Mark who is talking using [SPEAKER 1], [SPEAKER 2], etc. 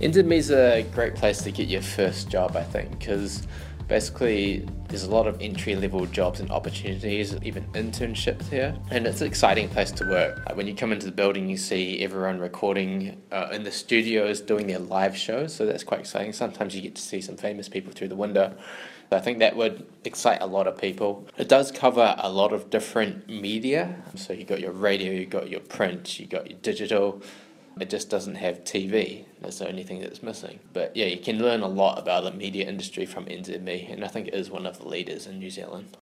[SPEAKER 1] NZME is a great place to get your first job, I think, because basically there's a lot of entry level jobs and opportunities, even internships here, and it's an exciting place to work. Like when you come into the building, you see everyone recording uh, in the studios doing their live shows, so that's quite exciting. Sometimes you get to see some famous people through the window. I think that would excite a lot of people. It does cover a lot of different media. So you got your radio, you got your print, you got your digital. It just doesn't have TV. That's the only thing that's missing. But yeah, you can learn a lot about the media industry from NZME, and I think it is one of the leaders in New Zealand.